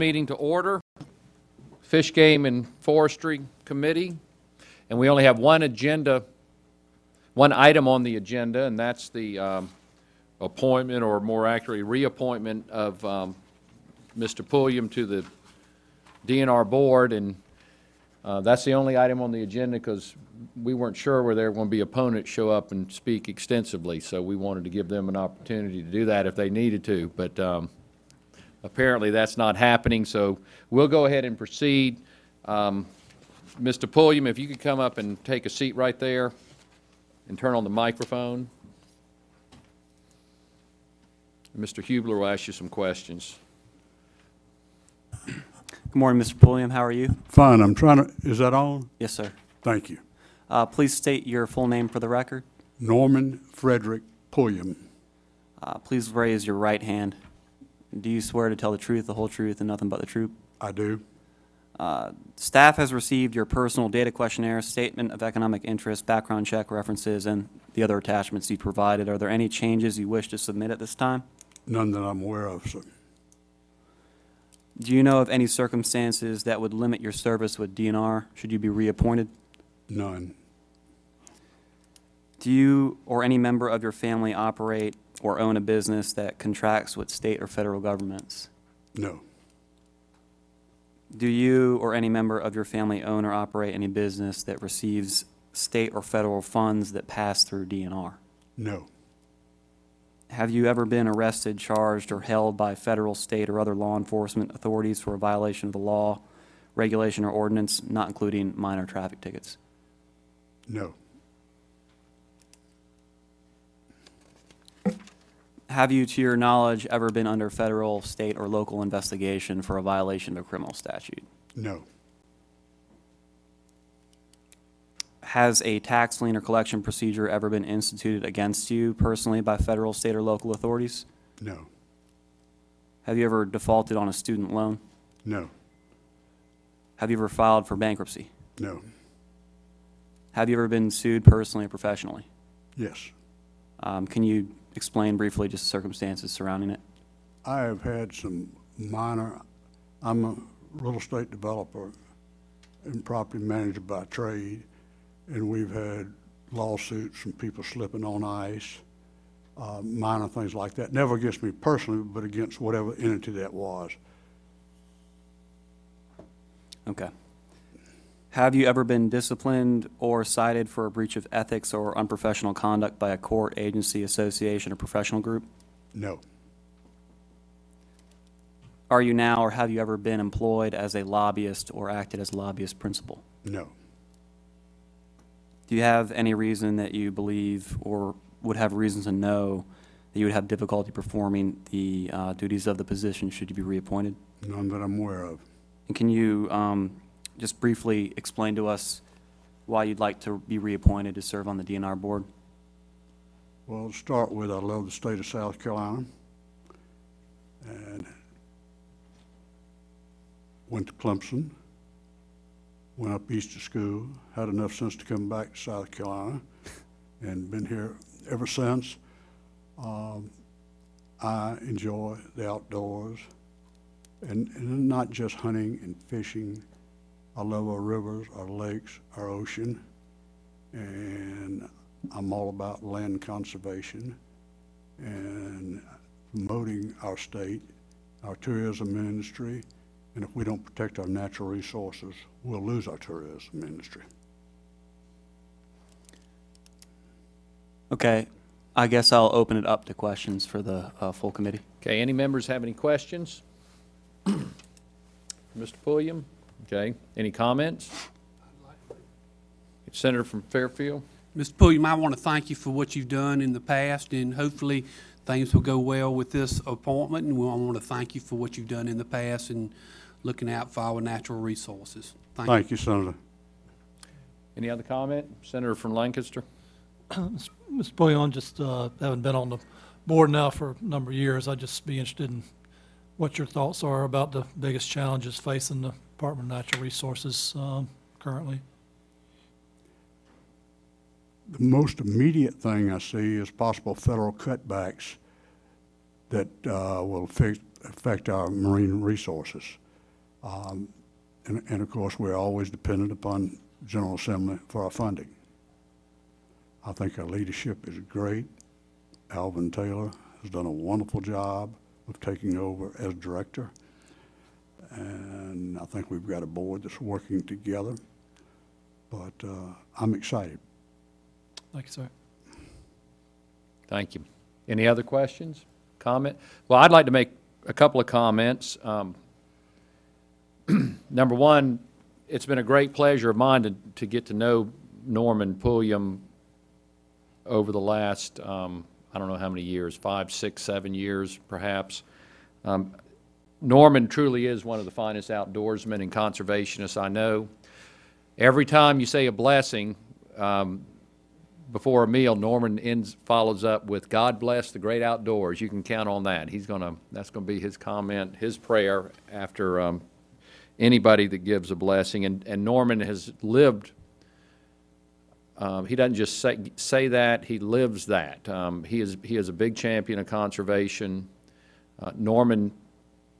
meeting to order. Fish Game and Forestry Committee. And we only have one agenda, one item on the agenda, and that's the um, appointment, or more accurately, reappointment of um, Mr. Pulliam to the DNR Board. And uh, that's the only item on the agenda because we weren't sure whether there were going to be opponents show up and speak extensively. So we wanted to give them an opportunity to do that if they needed to. But um, apparently that's not happening, so we'll go ahead and proceed. Um, Mr. Pulliam, if you could come up and take a seat right there and turn on the microphone. Mr. Hubler will ask you some questions. Good morning, Mr. Pulliam. How are you? Fine, I'm trying to, is that on? Yes, sir. Thank you. Uh, Please state your full name for the record. Norman Frederick Pulliam. Uh, Please raise your right hand. Do you swear to tell the truth, the whole truth, and nothing but the truth? I do. Uh, Staff has received your personal data questionnaire, statement of economic interest, background check references, and the other attachments you provided. Are there any changes you wish to submit at this time? None that I'm aware of, sir. Do you know of any circumstances that would limit your service with DNR should you be reappointed? None. Do you or any member of your family operate or own a business that contracts with state or federal governments? No. Do you or any member of your family own or operate any business that receives state or federal funds that pass through DNR? No. Have you ever been arrested, charged, or held by federal, state, or other law enforcement authorities for a violation of the law, regulation, or ordinance, not including minor traffic tickets? No. Have you, to your knowledge, ever been under federal, state, or local investigation for a violation of a criminal statute? No. Has a tax lien or collection procedure ever been instituted against you personally by federal, state, or local authorities? No. Have you ever defaulted on a student loan? No. Have you ever filed for bankruptcy? No. Have you ever been sued personally or professionally? Yes. Um, Can you explain briefly just the circumstances surrounding it? I have had some minor, I'm a real estate developer and property manager by trade, and we've had lawsuits from people slipping on ice, uh, minor things like that. Never against me personally, but against whatever entity that was. Okay. Have you ever been disciplined or cited for a breach of ethics or unprofessional conduct by a court, agency, association, or professional group? No. Are you now or have you ever been employed as a lobbyist or acted as a lobbyist principal? No. Do you have any reason that you believe or would have reason to know that you would have difficulty performing the uh, duties of the position should you be reappointed? None that I'm aware of. And can you um, just briefly explain to us why you'd like to be reappointed to serve on the DNR board? Well, to start with, I love the state of South Carolina. And went to Clemson, went up east to school, had enough sense to come back to South Carolina, and been here ever since. Um, I enjoy the outdoors, and, and not just hunting and fishing. I love our rivers, our lakes, our ocean, and I'm all about land conservation and promoting our state, our tourism industry, and if we don't protect our natural resources, we'll lose our tourism industry. Okay, I guess I'll open it up to questions for the uh, full committee. Okay, any members have any questions? Mr. Pulliam? Okay, any comments? Senator from Fairfield? Mr. Pulliam, I want to thank you for what you've done in the past, and hopefully things will go well with this appointment. And we I want to thank you for what you've done in the past and looking out for our natural resources. Thank you. Thank you, Senator. Any other comment? Senator from Lancaster? Mr. Pulliam, just uh, having been on the board now for a number of years, I'd just be interested in what your thoughts are about the biggest challenges facing the Department of Natural Resources um, currently. The most immediate thing I see is possible federal cutbacks that uh, will affect, affect our marine resources. Um, And, and of course, we're always dependent upon General Assembly for our funding. I think our leadership is great. Alvin Taylor has done a wonderful job of taking over as director. And I think we've got a board that's working together. But uh, I'm excited. Thank you, sir. Thank you. Any other questions, comment? Well, I'd like to make a couple of comments. Um, Number one, it's been a great pleasure of mine to, to get to know Norman Pulliam over the last, um, I don't know how many years, five, six, seven years, perhaps. Um, Norman truly is one of the finest outdoorsmen and conservationists I know. Every time you say a blessing, um, before a meal, Norman ends, follows up with, God bless the great outdoors. You can count on that. He's gonna, that's gonna be his comment, his prayer after, um, anybody that gives a blessing. And, and Norman has lived, um, he doesn't just say, say that, he lives that. Um, he is, he is a big champion of conservation. Uh, Norman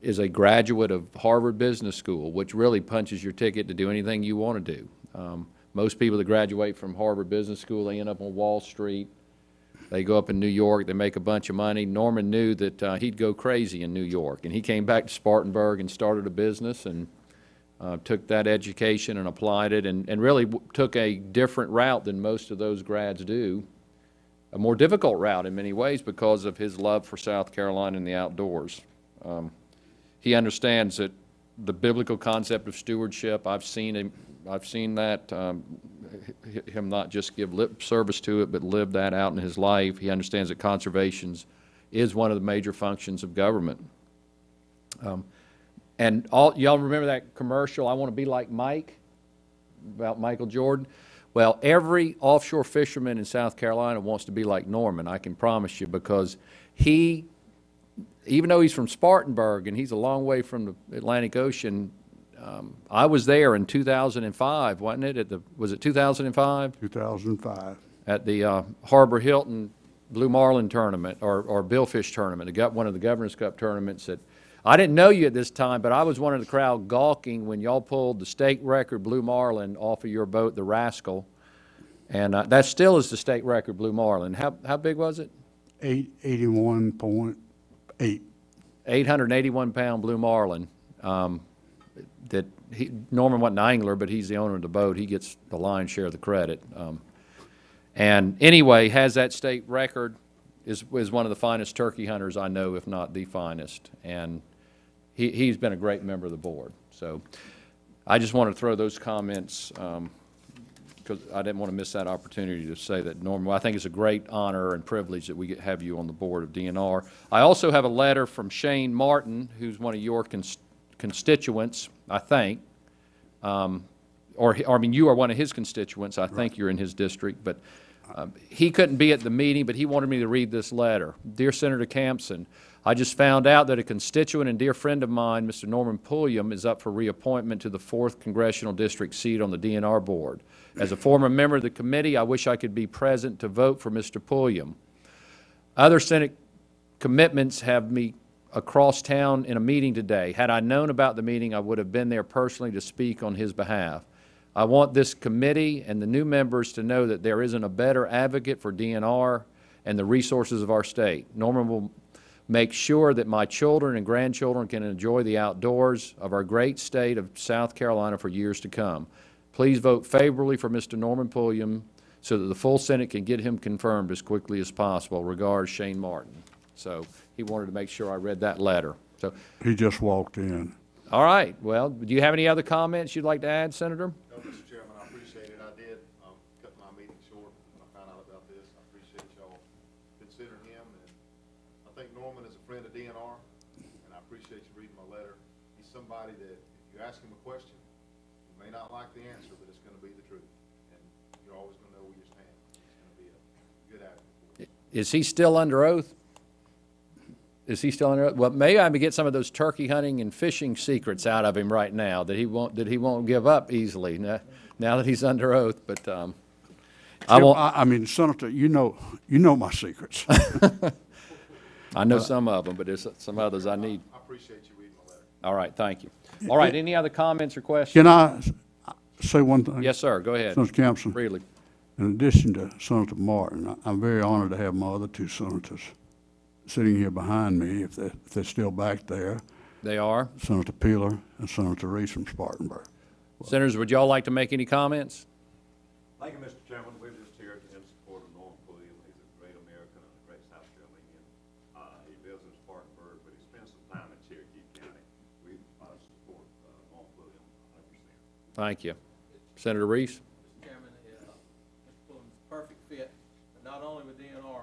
is a graduate of Harvard Business School, which really punches your ticket to do anything you want to do. Um, most people that graduate from Harvard Business School, they end up on Wall Street. They go up in New York, they make a bunch of money. Norman knew that uh, he'd go crazy in New York, and he came back to Spartanburg and started a business and uh, took that education and applied it, and, and really took a different route than most of those grads do. A more difficult route in many ways because of his love for South Carolina and the outdoors. Um, he understands that the biblical concept of stewardship, I've seen him, I've seen that, um, him not just give lip service to it, but live that out in his life. He understands that conservations is one of the major functions of government. Um, And all, y'all remember that commercial, I want to be like Mike, about Michael Jordan? Well, every offshore fisherman in South Carolina wants to be like Norman, I can promise you, because he even though he's from Spartanburg and he's a long way from the Atlantic Ocean, um, I was there in 2005, wasn't it? At the was it 2005 2005. at the uh, Harbor Hilton Blue Marlin tournament or or Billfish tournament? It got one of the Governor's Cup tournaments that. I didn't know you at this time, but I was one of the crowd gawking when y'all pulled the state record Blue Marlin off of your boat, the Rascal, and uh, that still is the state record Blue Marlin. How how big was it? Eight, eighty-one point eight. 881 pound blue marlin um, that he, Norman wasn't an angler, but he's the owner of the boat. He gets the lion's share of the credit. Um, and anyway, has that state record, is, is one of the finest turkey hunters I know, if not the finest. And he, he's been a great member of the board. So I just wanted to throw those comments, um, because I didn't want to miss that opportunity to say that Norman, I think it's a great honor and privilege that we get, have you on the board of DNR. I also have a letter from Shane Martin, who's one of your cons- constituents, I think. Um, Or, he- or, I mean, you are one of his constituents, I think you're in his district, but he couldn't be at the meeting, but he wanted me to read this letter. Dear Senator Campsen, I just found out that a constituent and dear friend of mine, Mr. Norman Pulliam, is up for reappointment to the 4th Congressional District seat on the DNR Board. As a former member of the committee, I wish I could be present to vote for Mr. Pulliam. Other Senate commitments have me across town in a meeting today. Had I known about the meeting, I would have been there personally to speak on his behalf. I want this committee and the new members to know that there isn't a better advocate for DNR and the resources of our state. Norman will make sure that my children and grandchildren can enjoy the outdoors of our great state of South Carolina for years to come. Please vote favorably for Mr. Norman Pulliam so that the full Senate can get him confirmed as quickly as possible. Regards, Shane Martin. So he wanted to make sure I read that letter. So, He just walked in. all right, well, do you have any other comments you'd like to add, Senator? No, Mr. Chairman, I appreciate it. I did, um, cut my meeting short when I found out about this. I appreciate y'all considering him, and I think Norman is a friend of DNR, and I appreciate you reading my letter. He's somebody that, if you ask him a question, you may not like the answer, but it's gonna be the truth. And you're always gonna know where you stand. He's gonna be a good advocate. Is he still under oath? Is he still under oath? Well, maybe I can get some of those turkey hunting and fishing secrets out of him right now that he won't, that he won't give up easily now, now that he's under oath, but, um, I Jim, won't, I, I mean, Senator, you know, you know my secrets. I know some of them, but there's some others I need. I appreciate you reading my letter. All right, thank you. All right, any other comments or questions? Can I s- say one thing? Yes, sir, go ahead. Senator Campsen, Freely. in addition to Senator Martin, I- I'm very honored to have my other two senators sitting here behind me, if they're, if they're still back there, They are. Senator Peeler and Senator Reese from Spartanburg. Senators, would y'all like to make any comments? Thank you, Mr. Chairman. We're just here in support of Norm Pulliam. He's a great American and a great South Carolinian. Uh, he lives in Spartanburg, but he spends some time in Cherokee County. We, uh, support, uh, Norm Pulliam a hundred percent. Thank you. Senator Reese? Mr. Chairman, uh, Mr. Pullman's a perfect fit, but not only with DNR,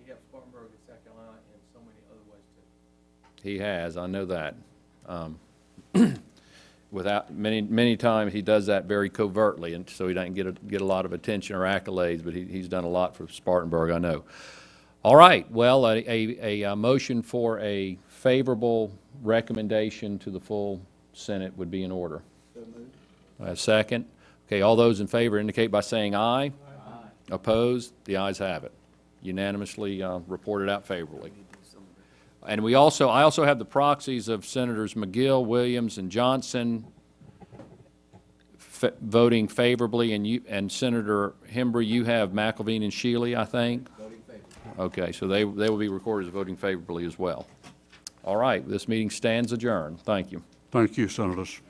he helps Spartanburg and South Carolina in so many other ways too. He has, I know that. Um, Without, many, many times, he does that very covertly, and so he doesn't get a, get a lot of attention or accolades, but he, he's done a lot for Spartanburg, I know. All right, well, a, a, a motion for a favorable recommendation to the full Senate would be in order. A second? Okay, all those in favor indicate by saying aye. Aye. Opposed? The ayes have it. Unanimously uh, reported out favorably. And we also, I also have the proxies of Senators McGill, Williams, and Johnson fa- voting favorably, and you, and Senator Hembree, you have McElveen and Shealy, I think? Voting favorably. Okay, so they, they will be recorded as voting favorably as well. All right, this meeting stands adjourned. Thank you. Thank you, Senators.